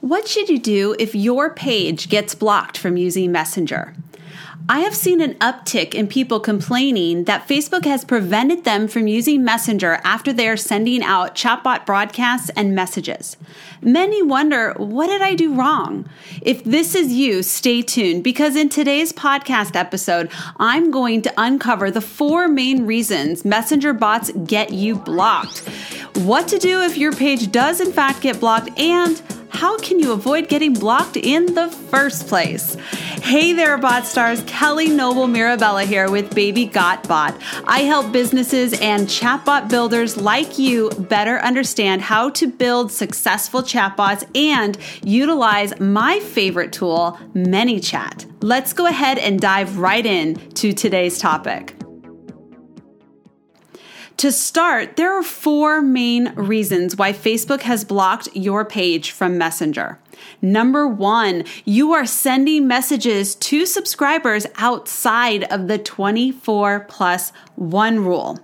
What should you do if your page gets blocked from using Messenger? I have seen an uptick in people complaining that Facebook has prevented them from using Messenger after they are sending out chatbot broadcasts and messages. Many wonder, what did I do wrong? If this is you, stay tuned because in today's podcast episode, I'm going to uncover the four main reasons Messenger bots get you blocked, what to do if your page does in fact get blocked, and how can you avoid getting blocked in the first place? Hey there, bot stars. Kelly Noble Mirabella here with Baby Got Bot. I help businesses and chatbot builders like you better understand how to build successful chatbots and utilize my favorite tool, ManyChat. Let's go ahead and dive right in to today's topic. To start, there are four main reasons why Facebook has blocked your page from Messenger. Number one, you are sending messages to subscribers outside of the 24 plus one rule.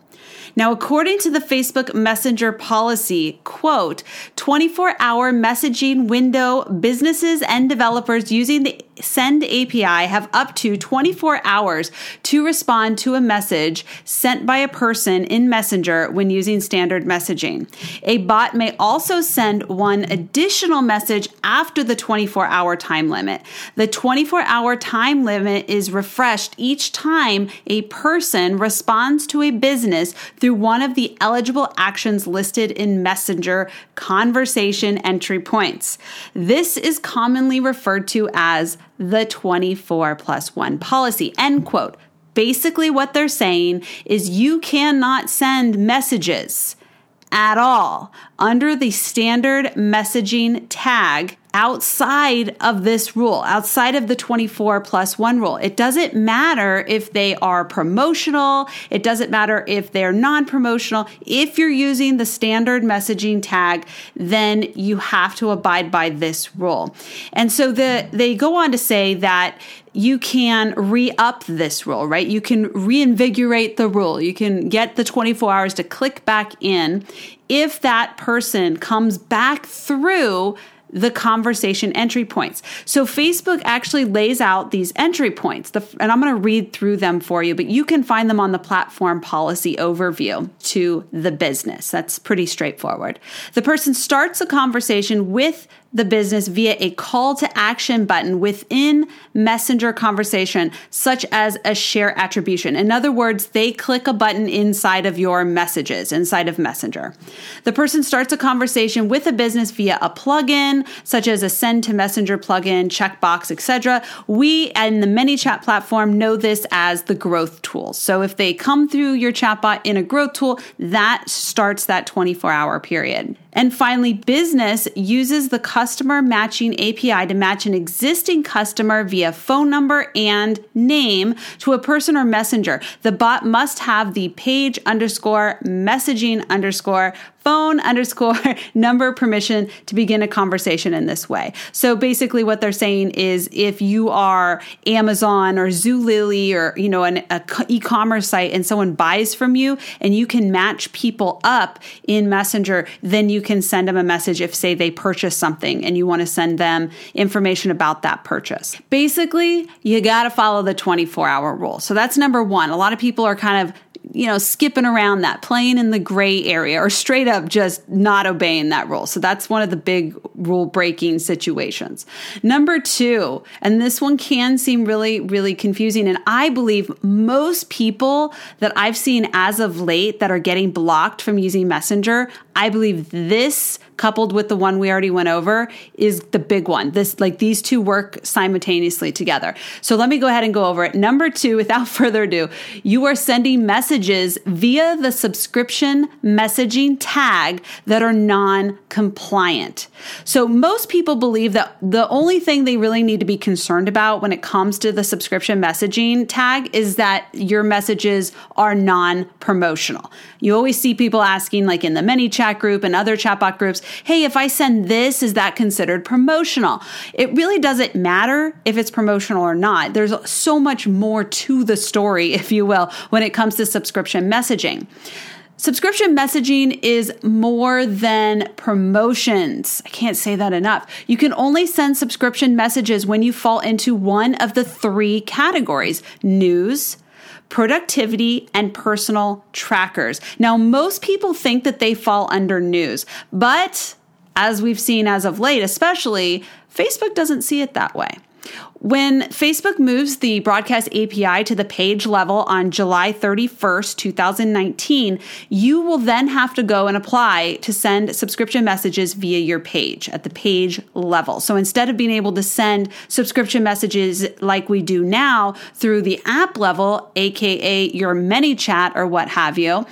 Now, according to the Facebook Messenger policy, quote, 24 hour messaging window, businesses and developers using the Send API have up to 24 hours to respond to a message sent by a person in Messenger when using standard messaging. A bot may also send one additional message after the 24 hour time limit. The 24 hour time limit is refreshed each time a person responds to a business through one of the eligible actions listed in Messenger conversation entry points. This is commonly referred to as the 24 plus 1 policy. End quote. Basically, what they're saying is you cannot send messages at all under the standard messaging tag outside of this rule, outside of the 24 plus one rule. It doesn't matter if they are promotional, it doesn't matter if they're non promotional. If you're using the standard messaging tag, then you have to abide by this rule. And so the, they go on to say that you can re up this rule, right? You can reinvigorate the rule. You can get the 24 hours to click back in if that person comes back through the conversation entry points. So Facebook actually lays out these entry points, the, and I'm going to read through them for you, but you can find them on the platform policy overview to the business. That's pretty straightforward. The person starts a conversation with the business via a call to action button within Messenger conversation, such as a share attribution. In other words, they click a button inside of your messages, inside of Messenger. The person starts a conversation with a business via a plugin, such as a send to Messenger plugin, checkbox, etc. We and the ManyChat platform know this as the growth tool. So if they come through your chatbot in a growth tool, that starts that 24 hour period. And finally, business uses the customer matching API to match an existing customer via phone number and name to a person or messenger. The bot must have the page underscore messaging underscore phone underscore number permission to begin a conversation in this way. So basically what they're saying is if you are Amazon or Zulily or, you know, an e-commerce site and someone buys from you and you can match people up in Messenger, then you can send them a message if say they purchase something and you want to send them information about that purchase. Basically, you got to follow the 24 hour rule. So that's number 1. A lot of people are kind of you know, skipping around that, playing in the gray area, or straight up just not obeying that rule. So that's one of the big rule breaking situations. Number two, and this one can seem really, really confusing. And I believe most people that I've seen as of late that are getting blocked from using Messenger, I believe this coupled with the one we already went over is the big one. This like these two work simultaneously together. So let me go ahead and go over it. Number 2, without further ado, you are sending messages via the subscription messaging tag that are non-compliant. So most people believe that the only thing they really need to be concerned about when it comes to the subscription messaging tag is that your messages are non-promotional. You always see people asking like in the ManyChat group and other chatbot groups, hey, if I send this, is that considered promotional? It really doesn't matter if it's promotional or not. There's so much more to the story, if you will, when it comes to subscription messaging. Subscription messaging is more than promotions. I can't say that enough. You can only send subscription messages when you fall into one of the three categories news, productivity, and personal trackers. Now, most people think that they fall under news, but as we've seen as of late, especially, Facebook doesn't see it that way. When Facebook moves the broadcast API to the page level on July 31st, 2019, you will then have to go and apply to send subscription messages via your page at the page level. So instead of being able to send subscription messages like we do now through the app level, aka your ManyChat or what have you,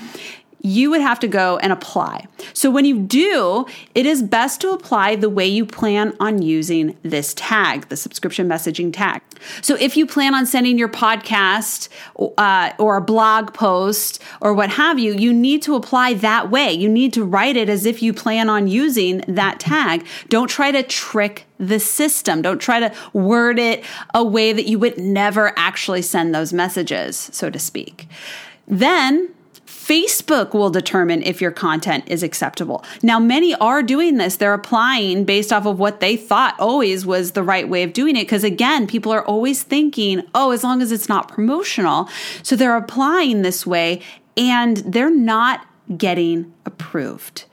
you would have to go and apply. So when you do, it is best to apply the way you plan on using this tag, the subscription messaging tag. So if you plan on sending your podcast uh, or a blog post or what have you, you need to apply that way. You need to write it as if you plan on using that tag. Don't try to trick the system. Don't try to word it a way that you would never actually send those messages, so to speak. Then Facebook will determine if your content is acceptable. Now, many are doing this. They're applying based off of what they thought always was the right way of doing it. Because again, people are always thinking, oh, as long as it's not promotional. So they're applying this way and they're not getting approved.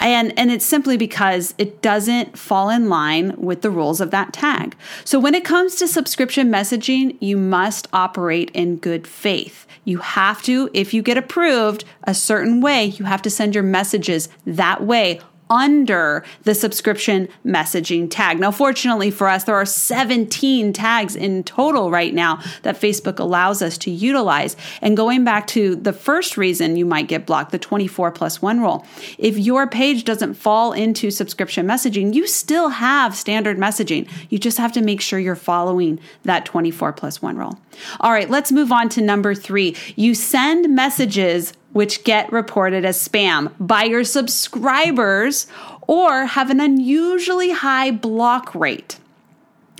And, and it's simply because it doesn't fall in line with the rules of that tag. So when it comes to subscription messaging, you must operate in good faith. You have to, if you get approved a certain way, you have to send your messages that way under the subscription messaging tag. Now, fortunately for us, there are 17 tags in total right now that Facebook allows us to utilize. And going back to the first reason you might get blocked, the 24 plus one rule, if your page doesn't fall into subscription messaging, you still have standard messaging. You just have to make sure you're following that 24 plus one rule. All right, let's move on to number three. You send messages which get reported as spam by your subscribers or have an unusually high block rate.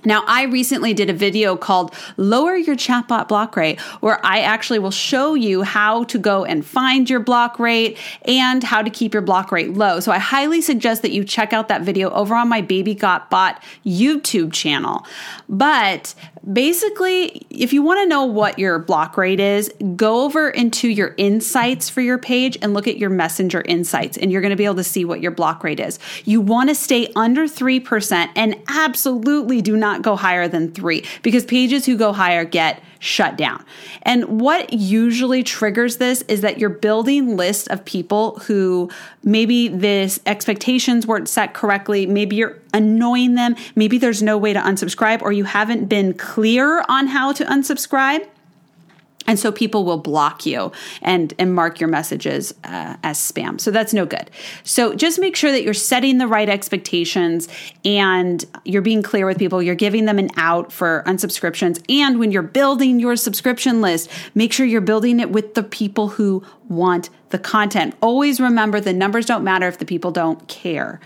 Now, I recently did a video called Lower Your Chatbot Block Rate, where I actually will show you how to go and find your block rate and how to keep your block rate low. So I highly suggest that you check out that video over on my Baby Got Bot YouTube channel. But basically, if you want to know what your block rate is, go over into your insights for your page and look at your messenger insights, and you're going to be able to see what your block rate is. You want to stay under 3% and absolutely do not go higher than three because pages who go higher get shut down. And what usually triggers this is that you're building lists of people who maybe this expectations weren't set correctly, maybe you're annoying them, maybe there's no way to unsubscribe or you haven't been clear on how to unsubscribe. And so people will block you and, and mark your messages uh, as spam. So that's no good. So just make sure that you're setting the right expectations and you're being clear with people. You're giving them an out for unsubscriptions. And when you're building your subscription list, make sure you're building it with the people who want the content. Always remember the numbers don't matter if the people don't care.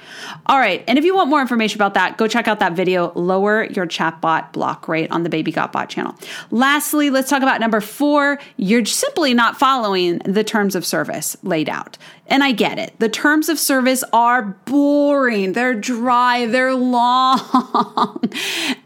All right. And if you want more information about that, go check out that video, Lower Your Chatbot Block Rate on the Baby Got Bot channel. Lastly, let's talk about number four. You're simply not following the terms of service laid out. And I get it. The terms of service are boring, they're dry, they're long,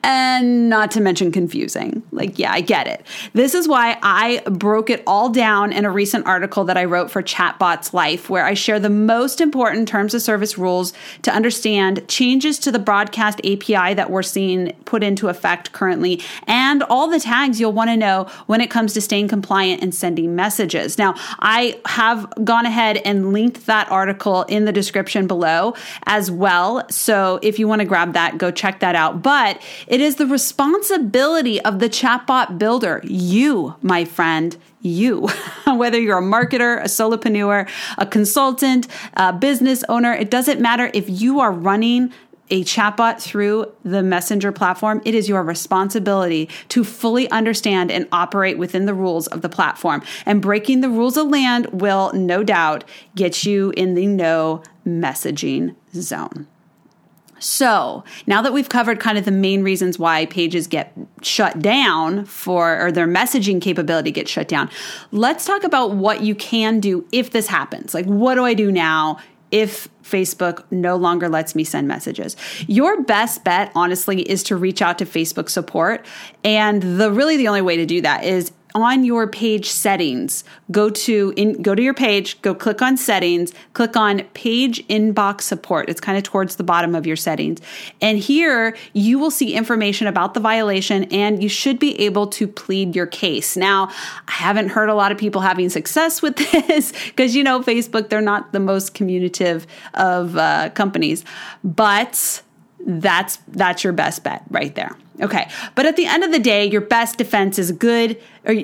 and not to mention confusing. Like, yeah, I get it. This is why I broke it all down in a recent article that I wrote for Chatbot's Life, where I share the most important terms of service rules to understand changes to the broadcast API that we're seeing put into effect currently, and all the tags you'll want to know when it comes to staying compliant and sending messages. Now, I have gone ahead and linked that article in the description below as well. So if you want to grab that, go check that out. But it is the responsibility of the chatbot builder, you, my friend, you, whether you're a marketer, a solopreneur, a consultant, a business owner, it doesn't matter if you are running a chatbot through the messenger platform, it is your responsibility to fully understand and operate within the rules of the platform. And breaking the rules of land will no doubt get you in the no messaging zone. So, now that we've covered kind of the main reasons why pages get shut down for, or their messaging capability gets shut down, let's talk about what you can do if this happens. Like, what do I do now if Facebook no longer lets me send messages. Your best bet, honestly, is to reach out to Facebook support. And the really the only way to do that is on your page settings go to in, go to your page go click on settings click on page inbox support. It's kind of towards the bottom of your settings. And here you will see information about the violation and you should be able to plead your case. Now i haven't heard a lot of people having success with this because you know facebook they're not the most communicative of uh, companies but that's that's your best bet right there. Okay. But at the end of the day, your best defense is good or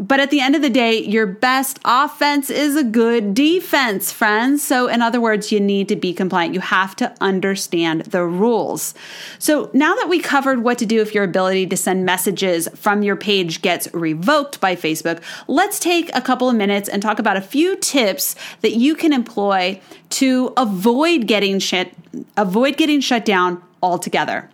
but at the end of the day, your best offense is a good defense, friends. So, in other words, you need to be compliant. You have to understand the rules. So, now that we covered what to do if your ability to send messages from your page gets revoked by Facebook, let's take a couple of minutes and talk about a few tips that you can employ to avoid getting shit, avoid getting shut down altogether.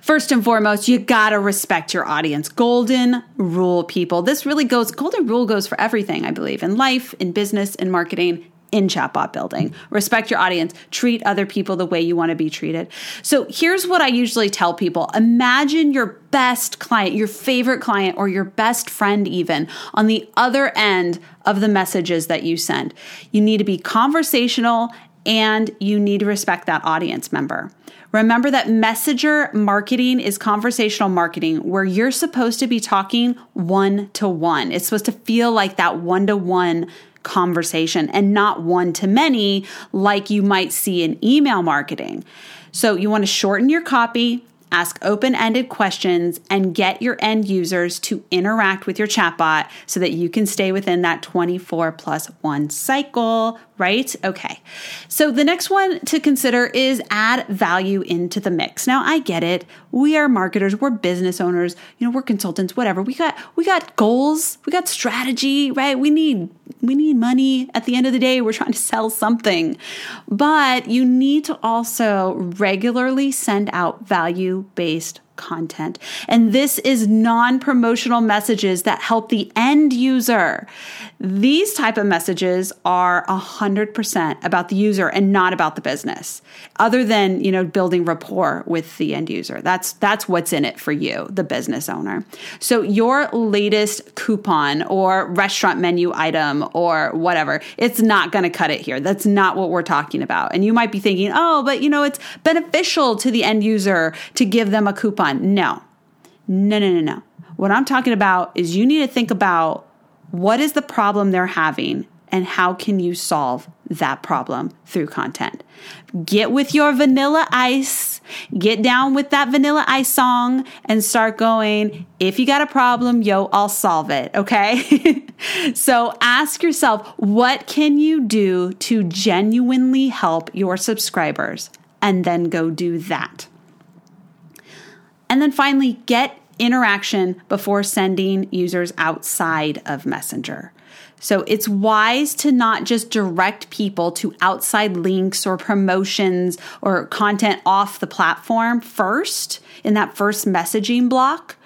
First and foremost, you gotta respect your audience. Golden rule, people. This really goes, golden rule goes for everything, I believe, in life, in business, in marketing, in chatbot building. Respect your audience. Treat other people the way you want to be treated. So here's what I usually tell people Imagine your best client, your favorite client, or your best friend, even on the other end of the messages that you send. You need to be conversational and you need to respect that audience member. Remember that messenger marketing is conversational marketing where you're supposed to be talking one to one. It's supposed to feel like that one to one conversation and not one to many like you might see in email marketing. So you want to shorten your copy, ask open ended questions, and get your end users to interact with your chatbot so that you can stay within that 24 plus one cycle, right? Okay. So the next one to consider is add value into the mix. Now I get it. We are marketers, we're business owners, you know, we're consultants, whatever. We got we got goals, we got strategy, right? We need we need money. At the end of the day, we're trying to sell something. But you need to also regularly send out value-based content. And this is non-promotional messages that help the end user. These type of messages are 100% about the user and not about the business. Other than, you know, building rapport with the end user. That's that's what's in it for you, the business owner. So your latest coupon or restaurant menu item or whatever, it's not going to cut it here. That's not what we're talking about. And you might be thinking, "Oh, but you know, it's beneficial to the end user to give them a coupon." No. No, no, no, no. What I'm talking about is you need to think about what is the problem they're having and how can you solve that problem through content. Get with your vanilla ice, get down with that vanilla ice song and start going, if you got a problem, yo, I'll solve it, okay? so ask yourself, what can you do to genuinely help your subscribers? And then go do that. And then finally, get interaction before sending users outside of Messenger. So it's wise to not just direct people to outside links or promotions or content off the platform first in that first messaging block.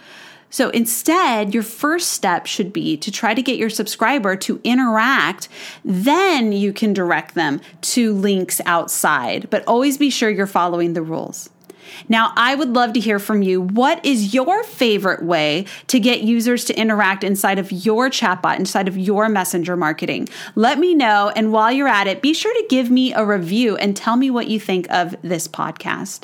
So instead, your first step should be to try to get your subscriber to interact. Then you can direct them to links outside, but always be sure you're following the rules. Now, I would love to hear from you. What is your favorite way to get users to interact inside of your chatbot, inside of your messenger marketing? Let me know. And while you're at it, be sure to give me a review and tell me what you think of this podcast.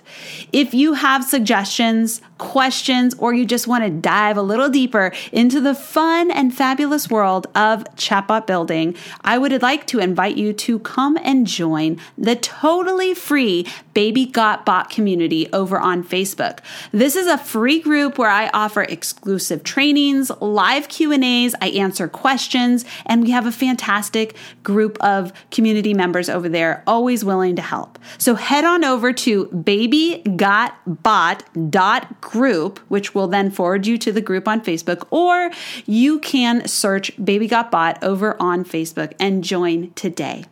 If you have suggestions, questions, or you just want to dive a little deeper into the fun and fabulous world of chatbot building, I would like to invite you to come and join the totally free Baby Got Bot community over on Facebook. This is a free group where I offer exclusive trainings, live Q&As, I answer questions, and we have a fantastic group of community members over there always willing to help. So head on over to babygotbot.com group, which will then forward you to the group on Facebook, or you can search Baby Got Bot over on Facebook and join today.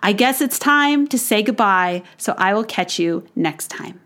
I guess it's time to say goodbye, so I will catch you next time.